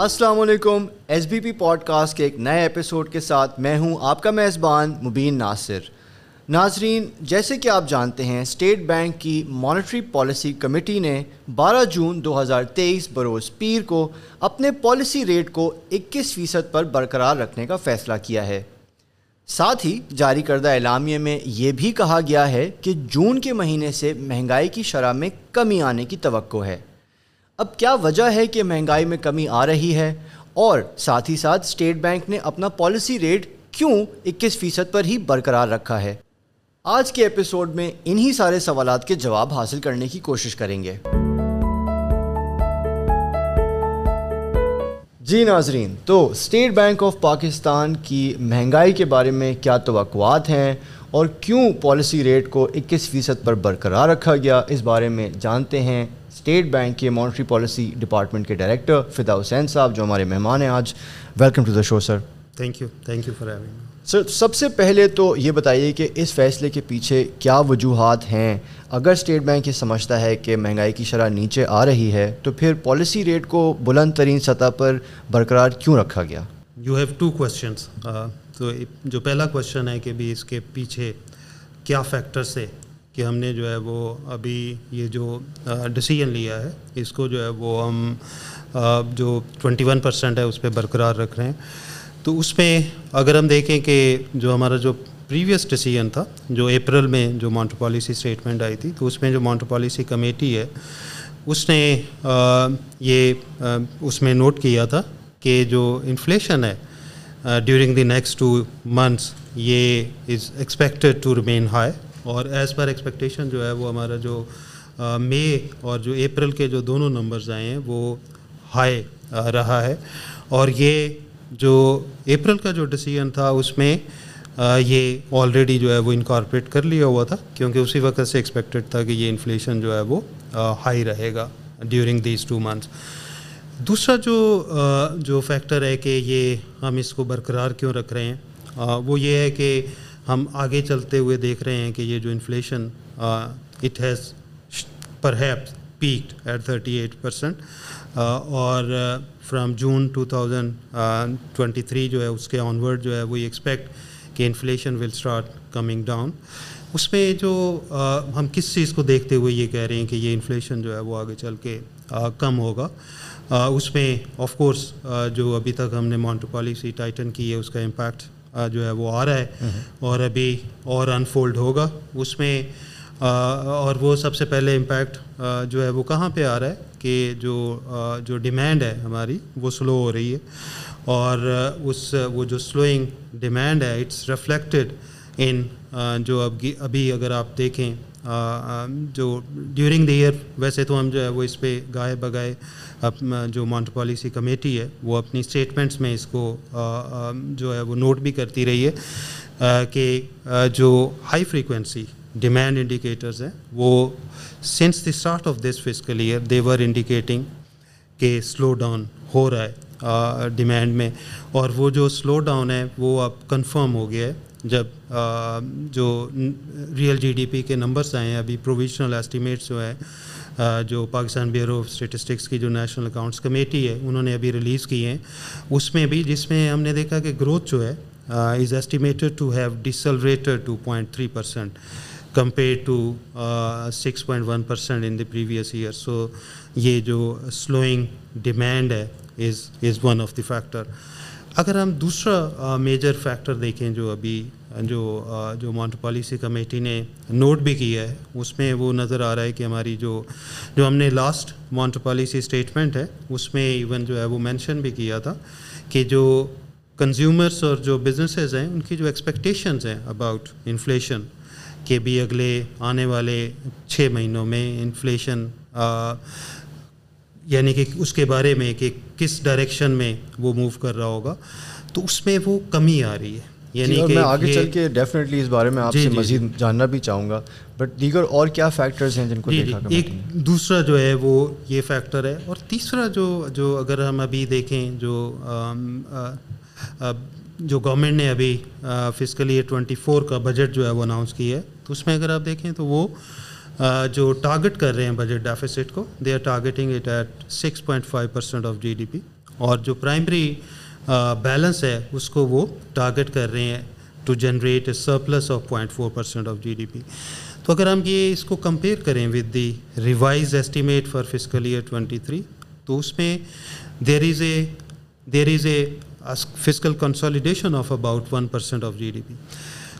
السلام علیکم، S B P podcast کے ایک نئے ایپیسوڈ کے ساتھ میں ہوں آپ کا میزبان مبین ناصر۔ ناظرین، جیسے کہ آپ جانتے ہیں اسٹیٹ بینک کی مانیٹری پالیسی کمیٹی نے بارہ جون دو ہزار تیئیس بروز پیر کو اپنے پالیسی ریٹ کو اکیس فیصد پر برقرار رکھنے کا فیصلہ کیا ہے۔ ساتھ ہی جاری کردہ اعلامیے میں یہ بھی کہا گیا ہے کہ جون کے مہینے سے مہنگائی کی شرح میں کمی آنے کی توقع ہے۔ اب کیا وجہ ہے کہ مہنگائی میں کمی آ رہی ہے؟ اور ساتھ ہی ساتھ اسٹیٹ بینک نے اپنا پالیسی ریٹ کیوں اکیس فیصد پر ہی برقرار رکھا ہے؟ آج کے ایپیسوڈ میں انہی سارے سوالات کے جواب حاصل کرنے کی کوشش کریں گے۔ جی ناظرین، تو اسٹیٹ بینک آف پاکستان کی مہنگائی کے بارے میں کیا توقعات ہیں؟ اور کیوں پالیسی ریٹ کو اکیس فیصد پر برقرار رکھا گیا؟ اس بارے میں جانتے ہیں اسٹیٹ بینک کے مانیٹری پالیسی ڈپارٹمنٹ کے ڈائریکٹر فدا حسین صاحب جو ہمارے مہمان ہیں آج. Welcome to the show sir thank you thank you for sir سب سے پہلے تو یہ بتائیے کہ اس فیصلے کے پیچھے کیا وجوہات ہیں؟ اگر اسٹیٹ بینک یہ سمجھتا ہے کہ مہنگائی کی شرح نیچے آ رہی ہے تو پھر پالیسی ریٹ کو بلند ترین سطح پر برقرار کیوں رکھا گیا؟ یو ہیو ٹو کوشچنس تو جو پہلا کوشچن ہے کہ بھی اس کے پیچھے کیا فیکٹرس ہے کہ ہم نے جو ہے وہ ابھی یہ جو ڈسیزن لیا ہے، اس کو جو ہے وہ ہم جو ٹوینٹی ون پرسینٹ ہے اس پہ برقرار رکھ رہے ہیں۔ تو اس میں اگر ہم دیکھیں کہ جو ہمارا جو پریویس ڈسیزن تھا، جو اپریل میں جو مانٹو پالیسی اسٹیٹمنٹ آئی تھی، تو اس میں جو مانٹو پالیسی کمیٹی ہے، اس نے یہ اس میں نوٹ کیا تھا کہ جو انفلیشن ہے during the next two months یہ is expected to remain high اور ایز پر ایکسپیکٹیشن جو ہے وہ ہمارا جو مے اور جو اپریل کے جو دونوں نمبرز آئے ہیں وہ ہائی رہا ہے اور یہ جو اپریل کا جو ڈسیزن تھا اس میں یہ آلریڈی جو ہے وہ انکارپوریٹ کر لیا ہوا تھا کیونکہ اسی وقت سے ایکسپیکٹڈ تھا کہ یہ انفلیشن جو ہے وہ ہائی رہے گا ڈیورنگ دیز ٹو منتھس دوسرا جو جو فیکٹر ہے کہ یہ ہم اس کو برقرار کیوں رکھ رہے ہیں وہ یہ ہے کہ ہم آگے چلتے ہوئے دیکھ رہے ہیں کہ یہ جو inflation it has perhaps peaked at thirty eight percent اور from June two thousand twenty three جو ہے، اس کے آن ورڈ جو ہے وہ ایکسپیکٹ کہ inflation will start coming down اس میں جو ہم کس چیز کو دیکھتے ہوئے یہ کہہ رہے ہیں کہ یہ انفلیشن جو ہے، وہ آگے چل کے کم ہوگا؟ اس میں آف کورس جو ابھی تک ہم نے مانٹو پالیسی ٹائٹن کی ہے، اس کا امپیکٹ جو ہے وہ آ رہا ہے اور ابھی اور انفولڈ ہوگا۔ اس میں اور وہ سب سے پہلے امپیکٹ جو ہے وہ کہاں پہ آ رہا ہے کہ جو جو ڈیمانڈ ہے ہماری، وہ سلو ہو رہی ہے۔ اور اس، وہ جو سلوئنگ ڈیمانڈ ہے اٹس ریفلیکٹڈ ان جو اب ابھی اگر آپ دیکھیں جو ڈیورنگ دی ایئر ویسے تو ہم جو ہے وہ اس پہ گائے بگائے جو مانٹ پالیسی کمیٹی ہے، وہ اپنی اسٹیٹمنٹس میں اس کو جو ہے وہ نوٹ بھی کرتی رہی ہے کہ جو ہائی فریکوینسی ڈیمانڈ انڈیکیٹرز ہیں، وہ since the start of this fiscal year they're indicating کہ سلو ڈاؤن ہو رہا ہے ڈیمانڈ میں۔ اور وہ جو سلو ڈاؤن ہے، وہ اب کنفرم ہو گیا ہے۔ جب جو ریئل جی ڈی پی کے نمبرس آئے ہیں، ابھی پروویشنل ایسٹیمیٹس جو ہے جو پاکستان بیورو آف اسٹیٹسٹکس کی جو نیشنل اکاؤنٹس کمیٹی ہے، انہوں نے ابھی ریلیز کی ہیں۔ اس میں بھی جس میں ہم نے دیکھا کہ گروتھ جو ہے is estimated to have decelerated to point three percent compare to six point one percent in the previous year so یہ جو سلوئنگ ڈیمانڈ ہے is is one of the factor اگر ہم دوسرا میجر فیکٹر دیکھیں جو ابھی جو جو مانٹ پالیسی کمیٹی نے نوٹ بھی کیا ہے، اس میں وہ نظر آ رہا ہے کہ ہماری جو جو ہم نے لاسٹ مانٹ پالیسی اسٹیٹمنٹ ہے، اس میں ایون جو ہے وہ مینشن بھی کیا تھا کہ جو کنزیومرس اور جو بزنسز ہیں، ان کی جو ایکسپیکٹیشنز ہیں اباؤٹ انفلیشن کہ بھی اگلے آنے والے چھ مہینوں میں انفلیشن یعنی کہ اس کے بارے میں کہ کس ڈائریکشن میں وہ موو کر رہا ہوگا، تو اس میں وہ کمی آ رہی ہے۔ یعنی کہ میں آگے چل کے ڈیفینیٹلی اس بارے میں آپ جی، سے جی، مزید جاننا بھی چاہوں گا۔ بٹ دیگر اور کیا فیکٹرز ہیں جن کو جی دیکھا جی ایک دوسرا جو ہے وہ یہ فیکٹر ہے اور تیسرا جو جو اگر ہم ابھی دیکھیں جو جو گورنمنٹ نے ابھی فزیکل ایئر ٹوئنٹی فور کا بجٹ جو ہے وہ اناؤنس کی ہے تو اس میں اگر آپ دیکھیں تو وہ جو ٹارگٹ کر رہے ہیں بجٹ ڈیفیسٹ کو they are targeting it at six point five percent of G D P اور جو پرائمری بیلنس ہے، اس کو وہ ٹارگٹ کر رہے ہیں to generate a surplus of point four percent of G D P تو اگر ہم یہ اس کو کمپیئر کریں with the revise estimate for fiscal year twenty three تو اس میں there is a there is a fiscal consolidation of about one percent of G D P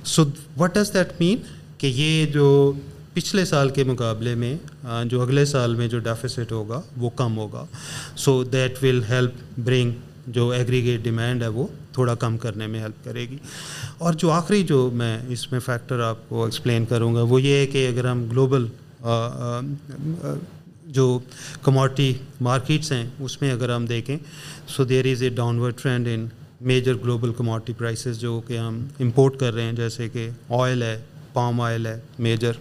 so what does that mean کہ یہ جو پچھلے سال کے مقابلے میں جو اگلے سال میں جو ڈیفیسٹ ہوگا، وہ کم ہوگا. So that will help bring جو ایگریگیٹ ڈیمانڈ ہے وہ تھوڑا کم کرنے میں ہیلپ کرے گی۔ اور جو آخری جو میں اس میں فیکٹر آپ کو ایکسپلین کروں گا وہ یہ ہے کہ اگر ہم گلوبل جو کموڈٹی مارکیٹس ہیں اس میں اگر ہم دیکھیں so there is a downward trend in major global commodity prices جو کہ ہم امپورٹ کر رہے ہیں، جیسے کہ آئل ہے پام آئل ہے میجر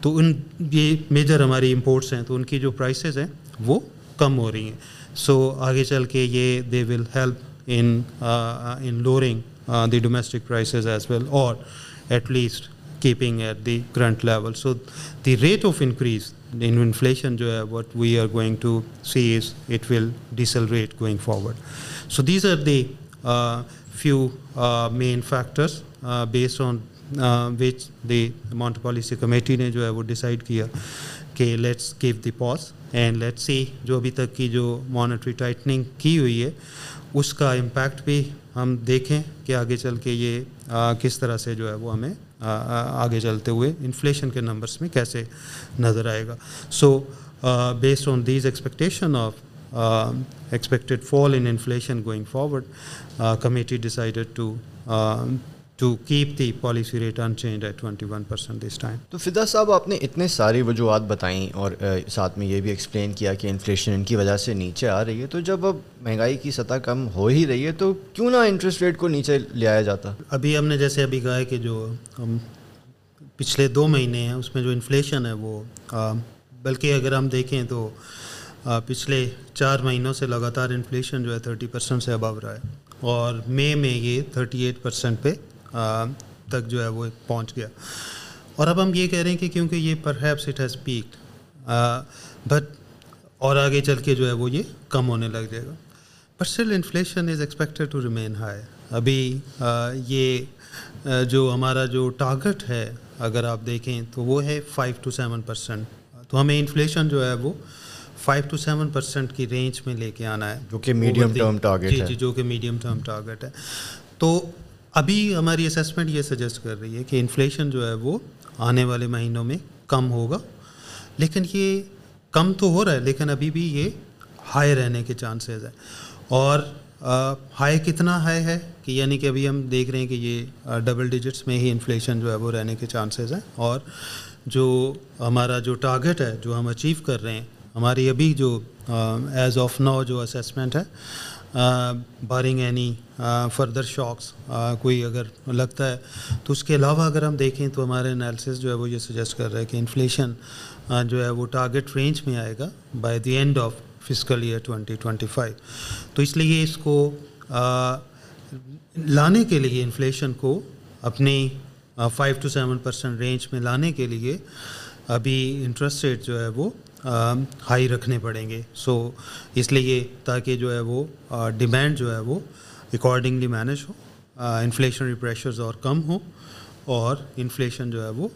تو ان، یہ میجر ہماری امپورٹس ہیں تو ان کی جو پرائسز ہیں وہ کم ہو رہی ہیں۔ سو آگے چل کے یہ they will help in in lowering the domestic prices as well اور at least keeping at the current level so the rate of increase in inflation جو ہے what we are going to see is it will decelerate going forward so these are the few main factors based on which the monetary policy committee نے جو ہے وہ decide کیا کہ let's give the pause and let see جو ابھی تک کی جو مانیٹری ٹائٹننگ کی ہوئی ہے، اس کا امپیکٹ بھی ہم دیکھیں کہ آگے چل کے یہ کس طرح سے جو ہے وہ ہمیں آگے چلتے ہوئے انفلیشن کے نمبرس میں کیسے نظر آئے گا. So based on these expectation of expected fall in inflation going forward committee decided to to keep the policy rate unchanged at twenty one percent this time تو فدا صاحب آپ نے اتنے ساری وجوہات بتائیں اور ساتھ میں یہ بھی ایکسپلین کیا کہ انفلیشن ان کی وجہ سے نیچے آ رہی ہے تو جب اب مہنگائی کی سطح کم ہو ہی رہی ہے تو کیوں نہ انٹرسٹ ریٹ کو نیچے لے آیا جاتا؟ ابھی ہم نے جیسے ابھی کہا ہے کہ جو ہم پچھلے دو مہینے ہیں اس میں جو انفلیشن ہے وہ بلکہ اگر ہم دیکھیں تو پچھلے چار مہینوں سے لگاتار انفلیشن جو ہے تھرٹی پرسینٹ سے ابو رہا ہے اور مے میں یہ تھرٹی ایٹ پرسینٹ پہ تک جو ہے وہ پہنچ گیا۔ اور اب ہم یہ کہہ رہے ہیں کہ کیونکہ یہ perhaps it has peak but اور آگے چل کے جو ہے وہ یہ کم ہونے لگ جائے گا۔ But still inflation is expected to remain high ابھی یہ جو ہمارا جو ٹارگٹ ہے اگر آپ دیکھیں تو وہ ہے فائیو ٹو سیون پرسینٹ تو ہمیں انفلیشن جو ہے وہ فائیو ٹو سیون پرسینٹ کی رینج میں لے کے آنا ہے۔ جو کہ میڈیم ٹرم ٹارگیٹ جی جی جو کہ میڈیم ٹرم ٹارگیٹ ہے۔ تو ابھی ہماری اسیسمنٹ یہ سجیسٹ کر رہی ہے کہ انفلیشن جو ہے وہ آنے والے مہینوں میں کم ہوگا۔ لیکن یہ کم تو ہو رہا ہے، لیکن ابھی بھی یہ ہائی رہنے کے چانسز ہیں۔ اور ہائی کتنا ہائی ہے کہ یعنی کہ ابھی ہم دیکھ رہے ہیں کہ یہ ڈبل ڈیجٹس میں ہی انفلیشن جو ہے وہ رہنے کے چانسز ہیں۔ اور جو ہمارا جو ٹارگیٹ ہے، جو ہم اچیو کر رہے ہیں، ہماری ابھی جو ایز آف نو جو اسیسمنٹ ہے بارنگ اینی فردر شاکس کوئی اگر لگتا ہے۔ تو اس کے علاوہ اگر ہم دیکھیں تو ہمارے انالیسس جو ہے وہ یہ سجیسٹ کر رہا ہے کہ انفلیشن جو ہے وہ ٹارگیٹ رینج میں آئے گا by the end of fiscal year twenty twenty five تو اس لیے اس کو لانے کے لیے انفلیشن کو اپنی five to seven percent range میں لانے کے لیے ابھی انٹرسٹ ریٹ جو ہے وہ ہائی رکھنے پڑیں گے۔ سو اس لیے تاکہ جو ہے وہ ڈیمانڈ جو ہے وہ اکارڈنگلی مینیج ہو انفلیشنری پریشرز اور کم ہوں اور انفلیشن جو ہے وہ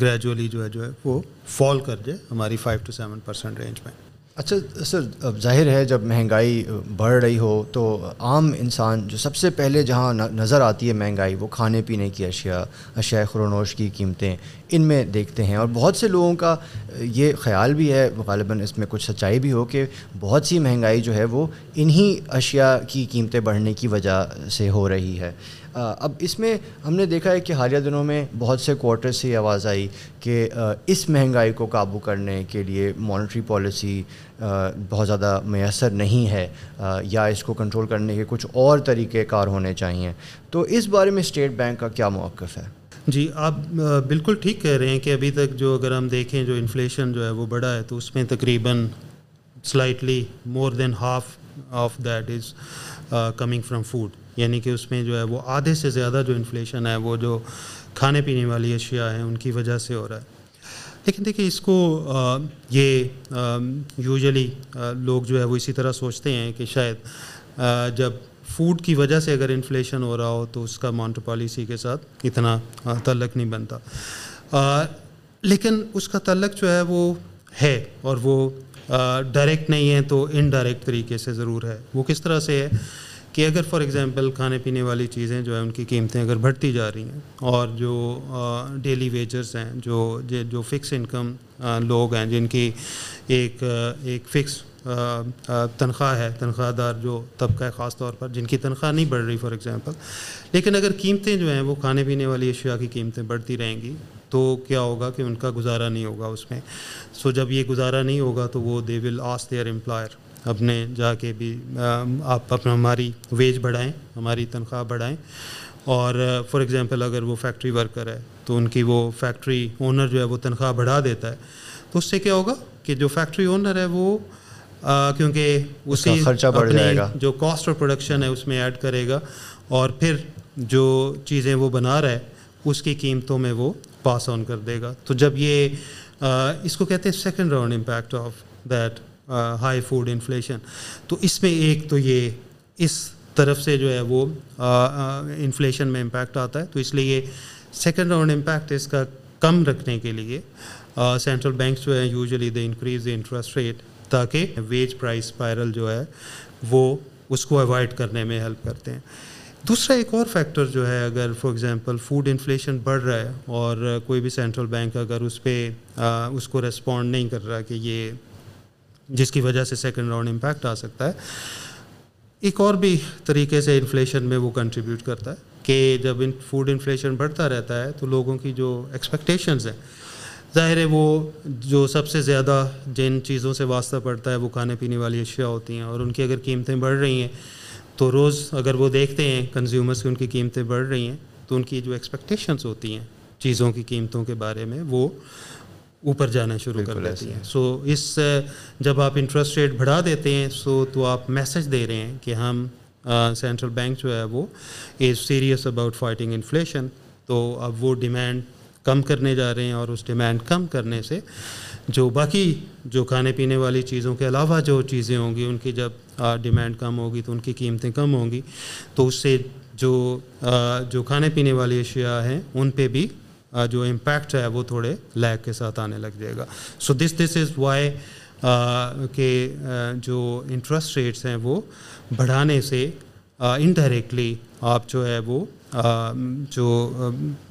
گریجولی جو ہے جو ہے وہ فال کر جائے ہماری five to seven percent range میں۔ اچھا سر، اب ظاہر ہے جب مہنگائی بڑھ رہی ہو تو عام انسان جو سب سے پہلے جہاں نظر آتی ہے مہنگائی، وہ کھانے پینے کی اشیاء اشیاء خرونوش کی قیمتیں، ان میں دیکھتے ہیں۔ اور بہت سے لوگوں کا یہ خیال بھی ہے، غالباً اس میں کچھ سچائی بھی ہو کہ بہت سی مہنگائی جو ہے وہ انہی اشیاء کی قیمتیں بڑھنے کی وجہ سے ہو رہی ہے۔ اب اس میں ہم نے دیکھا ہے کہ حالیہ دنوں میں بہت سے کوارٹر سے یہ آواز آئی کہ اس مہنگائی کو قابو کرنے کے لیے مانیٹری پالیسی بہت زیادہ میسر نہیں ہے یا اس کو کنٹرول کرنے کے کچھ اور طریقہ کار ہونے چاہئیں۔ تو اس بارے میں اسٹیٹ بینک کا کیا موقف ہے؟ جی آپ بالکل ٹھیک کہہ رہے ہیں کہ ابھی تک جو اگر ہم دیکھیں جو انفلیشن جو ہے وہ بڑا ہے تو اس میں تقریباً slightly more than half of that is coming from food یعنی کہ اس میں جو ہے وہ آدھے سے زیادہ جو انفلیشن ہے، وہ جو کھانے پینے والی اشیاء ہیں، ان کی وجہ سے ہو رہا ہے۔ لیکن دیکھیے، اس کو یہ یوزلی لوگ جو ہے وہ اسی طرح سوچتے ہیں کہ شاید جب فوڈ کی وجہ سے اگر انفلیشن ہو رہا ہو تو اس کا مانٹو پالیسی کے ساتھ اتنا تعلق نہیں بنتا۔ لیکن اس کا تعلق جو ہے وہ ہے اور وہ ڈائریکٹ نہیں ہے تو انڈائریکٹ طریقے سے ضرور ہے۔ وہ کس طرح سے ہے کہ اگر فار ایگزامپل کھانے پینے والی چیزیں جو ہیں ان کی قیمتیں اگر بڑھتی جا رہی ہیں اور جو ڈیلی ویجرز ہیں، جو جو فکس انکم لوگ ہیں، جن کی ایک ایک فکس تنخواہ ہے، تنخواہ دار جو طبقہ ہے، خاص طور پر جن کی تنخواہ نہیں بڑھ رہی فار ایگزامپل لیکن اگر قیمتیں جو ہیں وہ کھانے پینے والی اشیاء کی قیمتیں بڑھتی رہیں گی تو کیا ہوگا کہ ان کا گزارا نہیں ہوگا اس میں۔ سو جب یہ گزارا نہیں ہوگا تو وہ دے ول آس دیئر امپلائر اپنے جا کے بھی آپ اپنا ہماری ویج بڑھائیں ہماری تنخواہ بڑھائیں۔ اور فار ایگزامپل اگر وہ فیکٹری ورکر ہے تو ان کی وہ فیکٹری اونر جو ہے وہ تنخواہ بڑھا دیتا ہے۔ تو اس سے کیا ہوگا کہ جو فیکٹری اونر ہے وہ کیونکہ اسی خرچہ بڑھ جائے گا۔ جو کاسٹ آف پروڈکشن ہے اس میں ایڈ کرے گا۔ اور پھر جو چیزیں وہ بنا رہا ہے اس کی قیمتوں میں وہ پاس آن کر دے گا۔ تو جب یہ اس کو کہتے ہیں second round impact of that high food inflation تو اس میں ایک تو یہ، اس طرف سے جو ہے وہ انفلیشن میں امپیکٹ آتا ہے۔ تو اس لیے سیکنڈ راؤنڈ امپیکٹ اس کا کم رکھنے کے لیے سینٹرل بینکس جو ہے usually they increase the interest rate تاکہ ویج پرائز اسپائرل جو ہے وہ اس کو اوائڈ کرنے میں ہیلپ کرتے ہیں۔ دوسرا ایک اور فیکٹر جو ہے، اگر فار ایگزامپل فوڈ انفلیشن بڑھ رہا ہے اور کوئی بھی سینٹرل بینک اگر اس پہ اس کو ریسپونڈ نہیں کر رہا کہ یہ جس کی وجہ سے سیکنڈ راؤنڈ امپیکٹ آ سکتا ہے، ایک اور بھی طریقے سے انفلیشن میں وہ کنٹریبیوٹ کرتا ہے کہ جب ان فوڈ انفلیشن بڑھتا رہتا ہے تو لوگوں کی جو ایکسپیکٹیشنز ہیں، ظاہر ہے وہ جو سب سے زیادہ جن چیزوں سے واسطہ پڑتا ہے وہ کھانے پینے والی اشیاء ہوتی ہیں اور ان کی اگر قیمتیں بڑھ رہی ہیں تو روز اگر وہ دیکھتے ہیں کنزیومرس کی ان کی قیمتیں بڑھ رہی ہیں تو ان کی جو ایکسپیکٹیشنس ہوتی ہیں چیزوں کی قیمتوں کے بارے میں وہ اوپر جانا شروع کر دیتی ہیں۔ سو اس جب آپ انٹرسٹ ریٹ بڑھا دیتے ہیں سو تو آپ میسج دے رہے ہیں کہ ہم سینٹرل بینک جو ہے وہ is serious about fighting inflation تو اب وہ ڈیمانڈ کم کرنے جا رہے ہیں اور اس ڈیمانڈ کم کرنے سے جو باقی جو کھانے پینے والی چیزوں کے علاوہ جو چیزیں ہوں گی، ان کی جب ڈیمانڈ کم ہوگی تو ان کی قیمتیں کم ہوں گی، تو اس سے جو جو کھانے پینے والی اشیاء ہیں، ان پہ بھی جو امپیکٹ ہے وہ تھوڑے لیک کے ساتھ آنے لگ جائے گا۔ سو دس دس از وائی کہ جو انٹرسٹ ریٹس ہیں وہ بڑھانے سے انڈائریکٹلی آپ جو ہے وہ جو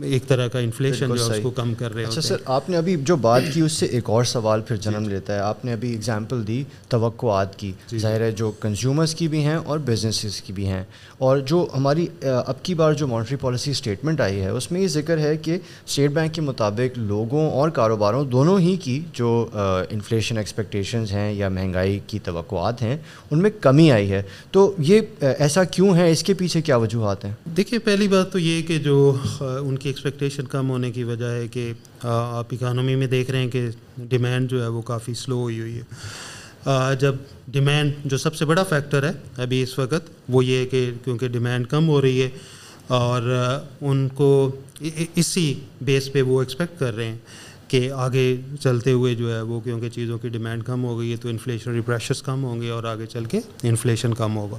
ایک طرح کا انفلیشن جو اس کو کم کر رہے اچھا سر آپ نے ابھی جو بات کی اس سے ایک اور سوال پھر جنم جی،۔ لیتا ہے۔ آپ نے ابھی اگزامپل دی توقعات کی۔ جی، ظاہر ہے جو کنزیومرس کی بھی ہیں اور بزنسز کی بھی ہیں۔ اور جو ہماری اب کی بار جو مانیٹری پالیسی اسٹیٹمنٹ آئی ہے اس میں یہ ذکر ہے کہ اسٹیٹ بینک کے مطابق لوگوں اور کاروباروں دونوں ہی کی جو انفلیشن ایکسپیکٹیشنز ہیں یا مہنگائی کی توقعات ہیں ان میں کمی آئی ہے۔ تو یہ ایسا کیوں ہے؟ اس کے پیچھے کیا وجوہات ہیں؟ دیکھیے پہلی پہلی بات تو یہ کہ جو ان کی ایکسپیکٹیشن کم ہونے کی وجہ ہے کہ آپ اکانومی میں دیکھ رہے ہیں کہ ڈیمانڈ جو ہے وہ کافی سلو ہوئی ہوئی ہے۔ جب ڈیمانڈ جو سب سے بڑا فیکٹر ہے ابھی اس وقت، وہ یہ ہے کہ کیونکہ ڈیمانڈ کم ہو رہی ہے اور ان کو اسی بیس پہ وہ ایکسپیکٹ کر رہے ہیں کہ آگے چلتے ہوئے جو ہے وہ، کیونکہ چیزوں کی ڈیمانڈ کم ہو گئی ہے تو انفلیشنری پریشرس کم ہوں گے اور آگے چل کے انفلیشن کم ہوگا۔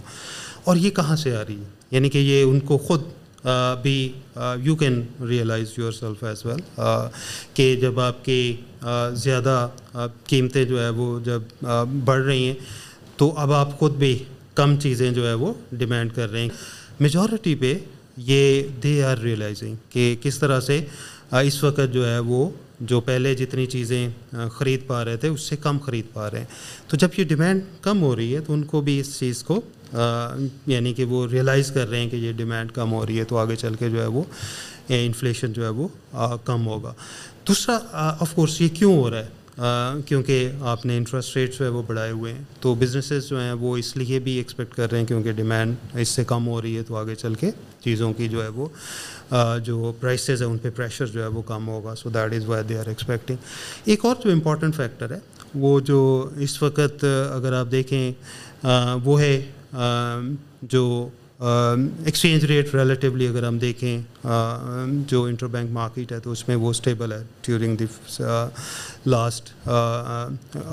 اور یہ کہاں سے آ رہی ہے؟ یعنی کہ یہ ان کو خود بھی you can realise yourself as well کہ جب آپ کی زیادہ قیمتیں جو ہے وہ جب بڑھ رہی ہیں، تو اب آپ خود بھی کم چیزیں جو ہے وہ ڈیمانڈ کر رہے ہیں۔ میجورٹی پہ یہ دے آر ریئلائزنگ کہ کس طرح سے اس وقت جو ہے وہ جو پہلے جتنی چیزیں خرید پا رہے تھے اس سے کم خرید پا رہے ہیں۔ تو جب یہ ڈیمانڈ کم ہو رہی ہے تو ان کو بھی اس چیز کو یعنی کہ وہ ریئلائز کر رہے ہیں کہ یہ ڈیمانڈ کم ہو رہی ہے تو آگے چل کے جو ہے وہ انفلیشن جو ہے وہ کم ہوگا۔ دوسرا آف کورس یہ کیوں ہو رہا ہے؟ کیونکہ آپ نے انٹرسٹ ریٹ جو ہے وہ بڑھائے ہوئے ہیں۔ تو بزنسز جو ہیں وہ اس لیے بھی ایکسپیکٹ کر رہے ہیں کیونکہ ڈیمانڈ اس سے کم ہو رہی ہے تو آگے چل کے چیزوں کی جو ہے وہ جو پرائسز ہیں ان پہ پریشر جو ہے وہ کم ہوگا۔ So that is why they are expecting ایک اور جو امپورٹنٹ فیکٹر ہے، وہ جو اس وقت اگر آپ دیکھیں وہ ہے جو ایکسچینج ریٹ ریلیٹیولی اگر ہم دیکھیں جو انٹر بینک مارکیٹ ہے تو اس میں وہ اسٹیبل ہے during the last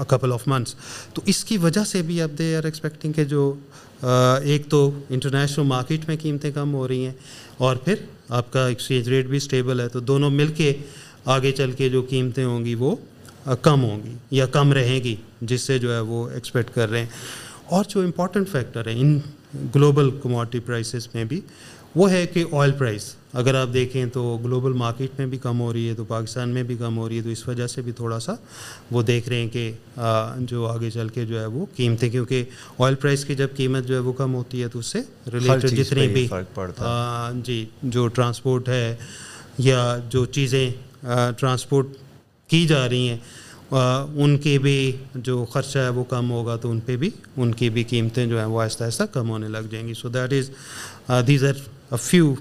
couple of months تو اس کی وجہ سے بھی اب دے آر ایکسپیکٹنگ کہ جو ایک تو انٹرنیشنل مارکیٹ میں قیمتیں کم ہو رہی ہیں اور پھر آپ کا ایکسچینج ریٹ بھی اسٹیبل ہے تو دونوں مل کے آگے چل کے جو قیمتیں ہوں گی وہ کم ہوں گی یا کم رہیں گی، جس سے جو ہے وہ ایکسپیکٹ کر رہے ہیں. اور جو امپورٹنٹ فیکٹر ہے، ان گلوبل کموڈٹی پرائسز میں بھی۔ وہ ہے کہ آئل پرائس اگر آپ دیکھیں تو گلوبل مارکیٹ میں بھی کم ہو رہی ہے تو پاکستان میں بھی کم ہو رہی ہے تو اس وجہ سے بھی تھوڑا سا وہ دیکھ رہے ہیں کہ جو آگے چل کے جو ہے وہ قیمتیں کیونکہ آئل پرائس کی جب قیمت جو ہے وہ کم ہوتی ہے تو اس سے ریلیٹڈ جتنی بھی جی جو ٹرانسپورٹ ہے یا جو چیزیں ٹرانسپورٹ کی جا رہی ہیں ان کی بھی جو خرچہ ہے وہ کم ہوگا تو ان پہ بھی ان کی بھی قیمتیں جو ہیں وہ آہستہ آہستہ کم ہونے لگ جائیں گی۔ So that is these are few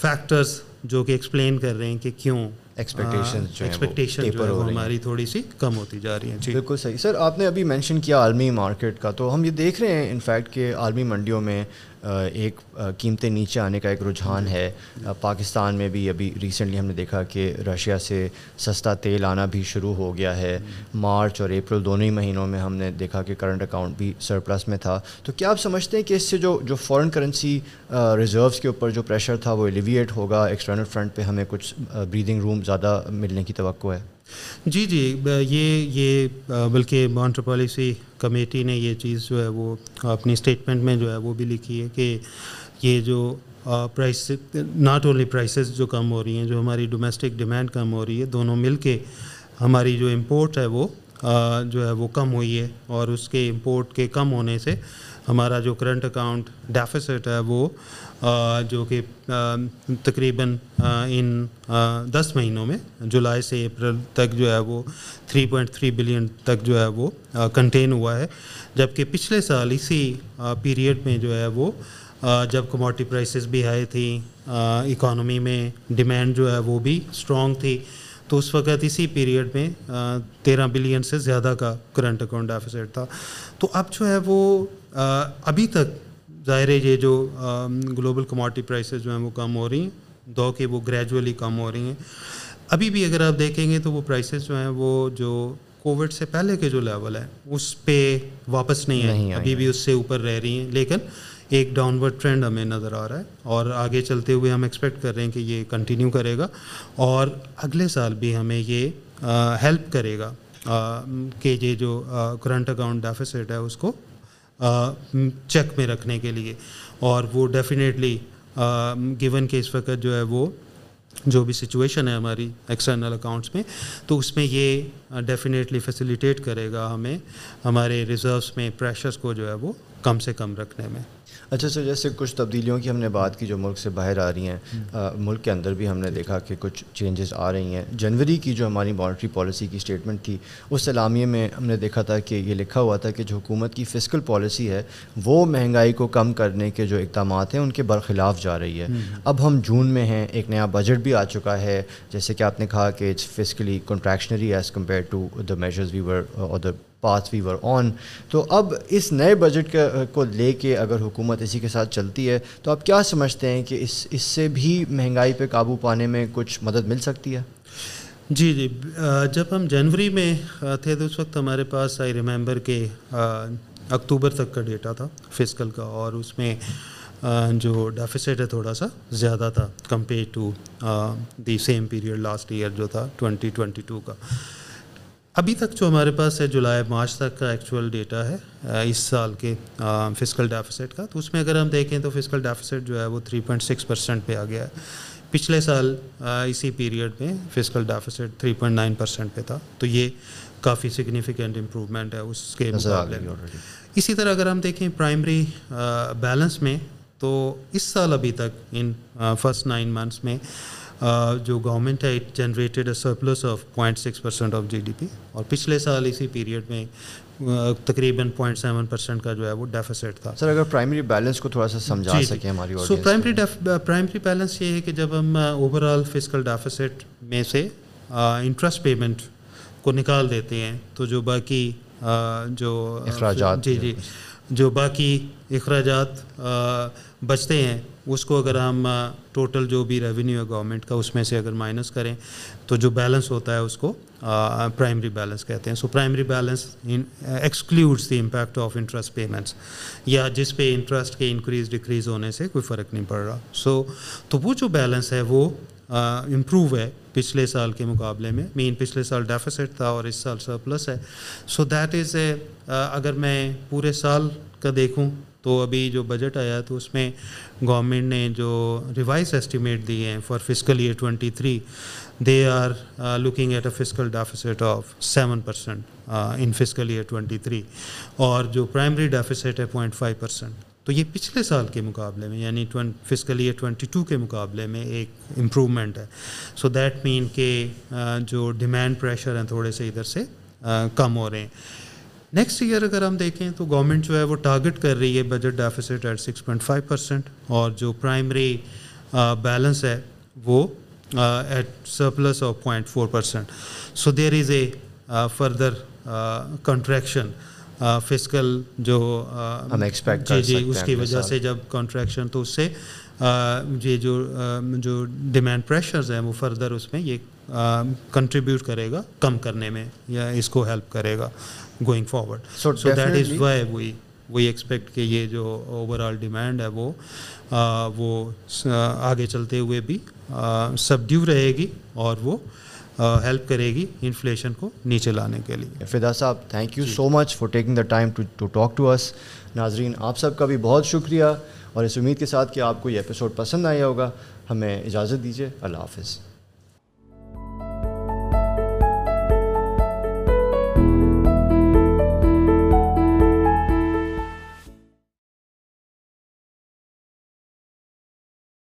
factors جو کہ ایکسپلین کر رہے ہیں کہ کیوں ایکسپیکٹیشن ہماری تھوڑی سی کم ہوتی جا رہی ہیں۔ جی۔ بالکل صحیح۔ سر آپ نے ابھی مینشن کیا عالمی مارکیٹ کا تو ہم یہ دیکھ رہے ہیں انفیکٹ کہ عالمی منڈیوں میں ایک قیمتیں نیچے آنے کا ایک رجحان ہے۔ پاکستان میں بھی ابھی ریسنٹلی ہم نے دیکھا کہ رشیا سے سستا تیل آنا بھی شروع ہو گیا ہے۔ مارچ اور اپریل دونوں ہی مہینوں میں ہم نے دیکھا کہ کرنٹ اکاؤنٹ بھی سرپلس میں تھا۔ تو کیا آپ سمجھتے ہیں کہ اس سے جو جو فورن کرنسی ریزروس کے اوپر جو پریشر تھا وہ ایلیویٹ ہوگا؟ ایکسٹرنل فرنٹ پہ ہمیں کچھ بریدنگ روم زیادہ ملنے کی توقع ہے۔ جی جی یہ یہ بلکہ مانٹر پالیسی کمیٹی نے یہ چیز جو ہے وہ اپنی اسٹیٹمنٹ میں جو ہے وہ بھی لکھی ہے کہ یہ جو پرائس ناٹ اونلی پرائسز جو کم ہو رہی ہیں، جو ہماری ڈومیسٹک ڈیمانڈ کم ہو رہی ہے، دونوں مل کے ہماری جو امپورٹ ہے وہ جو ہے وہ کم ہوئی ہے اور اس کے امپورٹ کے کم ہونے سے ہمارا جو کرنٹ اکاؤنٹ ڈیفیسٹ ہے وہ جو کہ تقریباً ان دس مہینوں میں، جولائی سے اپریل تک جو ہے وہ تھری پوائنٹ تھری بلین تک جو ہے وہ کنٹین ہوا ہے۔ جبکہ پچھلے سال اسی پیریڈ میں جو ہے وہ جب کموڈٹی پرائسز بھی ہائی تھیں اکانومی میں ڈیمانڈ جو ہے وہ بھی اسٹرانگ تھی، تو اس وقت اسی پیریڈ میں تیرہ بلین سے زیادہ کا کرنٹ اکاؤنٹ ڈیفیسٹ تھا۔ تو اب جو ہے وہ ابھی تک ظاہر ہے یہ جو گلوبل کموڈٹی پرائسز جو ہیں وہ کم ہو رہی ہیں دو کہ وہ گریجولی کم ہو رہی ہیں۔ ابھی بھی اگر آپ دیکھیں گے تو وہ پرائسز جو ہیں وہ جو کووڈ سے پہلے کے جو لیول ہے اس پہ واپس نہیں ہے ابھی بھی اس سے اوپر رہ رہی ہیں۔ لیکن ایک ڈاؤن ورڈ ٹرینڈ ہمیں نظر آ رہا ہے اور آگے چلتے ہوئے ہم ایکسپیکٹ کر رہے ہیں کہ یہ کنٹینیو کرے گا اور اگلے سال بھی ہمیں یہ ہیلپ کرے گا کہ یہ جو کرنٹ اکاؤنٹ ڈیفیسٹ ہے اس کو چیک میں رکھنے کے لیے اور وہ ڈیفینیٹلی گیون کہ اس وقت جو ہے وہ جو بھی سچویشن ہے ہماری ایکسٹرنل اکاؤنٹس میں، تو اس میں یہ ڈیفینیٹلی فیسیلیٹیٹ کرے گا ہمیں ہمارے ریزروس میں پریشرس کو جو ہے وہ کم سے کم رکھنے میں۔ اچھا سر جیسے کچھ تبدیلیوں کی ہم نے بات کی جو ملک سے باہر آ رہی ہیں ملک کے اندر بھی ہم نے دیکھا کہ کچھ چینجز آ رہی ہیں۔ جنوری کی جو ہماری مانیٹری پالیسی کی اسٹیٹمنٹ تھی اس سلامیے میں ہم نے دیکھا تھا کہ یہ لکھا ہوا تھا کہ جو حکومت کی فزیکل پالیسی ہے وہ مہنگائی کو کم کرنے کے جو اقدامات ہیں ان کے برخلاف جا رہی ہے۔ اب ہم جون میں ہیں ایک نیا بجٹ بھی آ چکا ہے۔ جیسے کہ آپ نے کہا کہ it's fiscally contractionary as compare to the measures we were اور دا پاتھ وی ور آن تو اب اس نئے بجٹ کو لے کے اگر حکومت اسی کے ساتھ چلتی ہے، تو آپ کیا سمجھتے ہیں کہ اس اس سے بھی مہنگائی پہ قابو پانے میں کچھ مدد مل سکتی ہے؟ جی جی جب ہم جنوری میں تھے تو اس وقت ہمارے پاس آئی ریممبر کہ اکتوبر تک کا ڈیٹا تھا فزیکل کا، اور اس میں جو ڈیفیسٹ ہے تھوڑا سا زیادہ تھا compare to the same period last year جو تھا ٹوینٹی ٹوینٹی ٹو کا۔ ابھی تک جو ہمارے پاس ہے جولائی مارچ تک کا ایکچوئل ڈیٹا ہے اس سال کے فزیکل ڈیفیسٹ کا۔ تو اس میں اگر ہم دیکھیں تو فزیکل ڈیفیسٹ جو ہے وہ تھری پوائنٹ سکس پرسینٹ پہ آ گیا ہے۔ پچھلے سال اسی پیریڈ میں fiscal deficit three point nine percent پہ تھا۔ تو یہ کافی سگنیفیکینٹ امپرومنٹ ہے اس کے مقابلے اسی طرح اگر ہم دیکھیں پرائمری بیلنس میں تو اس سال ابھی تک ان فرسٹ نائن منتھس میں جو گورنمنٹ ہے it generated a surplus of point six percent of G D P اور پچھلے سال اسی پیریڈ میں تقریباً پوائنٹ سیون پرسینٹ کا جو ہے وہ ڈیفیسٹ تھا۔ سر اگر پرائمری بیلنس کو تھوڑا سا سمجھا جی، جی۔ سکیں ہماری سو پرائمری پرائمری بیلنس یہ ہے کہ جب ہم اوور آل فزیکل ڈیفیسٹ میں سے انٹرسٹ پیمنٹ کو نکال دیتے ہیں تو جو باقی جو اخراجات جی جی۔ جو باقی اخراجات بچتے ہیں اس کو اگر ہم ٹوٹل جو بھی ریونیو ہے گورنمنٹ کا، اس میں سے اگر مائنس کریں تو جو بیلنس ہوتا ہے اس کو پرائمری بیلنس کہتے ہیں. So primary balance excludes the impact of interest payments یا جس پہ انٹرسٹ کے انکریز ڈکریز ہونے سے کوئی فرق نہیں پڑ رہا. سو تو وہ جو بیلنس ہے وہ امپروو ہے پچھلے سال کے مقابلے میں. مین پچھلے سال ڈیفیسٹ تھا اور اس سال سرپلس ہے. سو دیٹ از اے اگر میں پورے سال کا دیکھوں تو ابھی جو بجٹ آیا تو اس میں گورنمنٹ نے جو ریوائز اسٹیمیٹ دیے ہیں for fiscal year twenty three they are looking at a fiscal deficit of seven percent in fiscal year twenty three اور جو پرائمری ڈیفیسٹ ہے پوائنٹ فائیو پرسینٹ تو یہ پچھلے سال کے مقابلے میں یعنی فزیکل ایئر ٹوینٹی ٹو کے مقابلے میں ایک امپرومنٹ ہے. سو دیٹ مین کہ uh, جو ڈیمانڈ پریشر ہیں تھوڑے سے ادھر سے uh, کم ہو رہے ہیں. نیکسٹ ایئر اگر ہم دیکھیں تو گورنمنٹ جو ہے وہ ٹارگٹ کر رہی ہے budget deficit at six point five percent اور جو پرائمری بیلنس ہے وہ at surplus of point four percent so there is a further contraction fiscal جو جی جی اس کی وجہ سے جب کانٹریکشن تو اس سے یہ جو جو ڈیمانڈ پریشرز ہیں وہ فردر اس میں یہ کنٹریبیوٹ کرے گا کم کرنے میں یا اس کو ہیلپ کرے گا going forward so that is why we we expect کہ یہ جو اوور آل ڈیمانڈ ہے وہ وہ آگے چلتے ہوئے بھی سب ڈیو رہے گی اور وہ ہیلپ کرے گی انفلیشن کو نیچے لانے کے لیے. فدا صاحب thank you so much for taking the time to talk to us ناظرین آپ سب کا بھی بہت شکریہ. اور اس امید کے ساتھ کہ آپ کو یہ ایپیسوڈ پسند آیا ہوگا، ہمیں اجازت دیجیے اللہ حافظ۔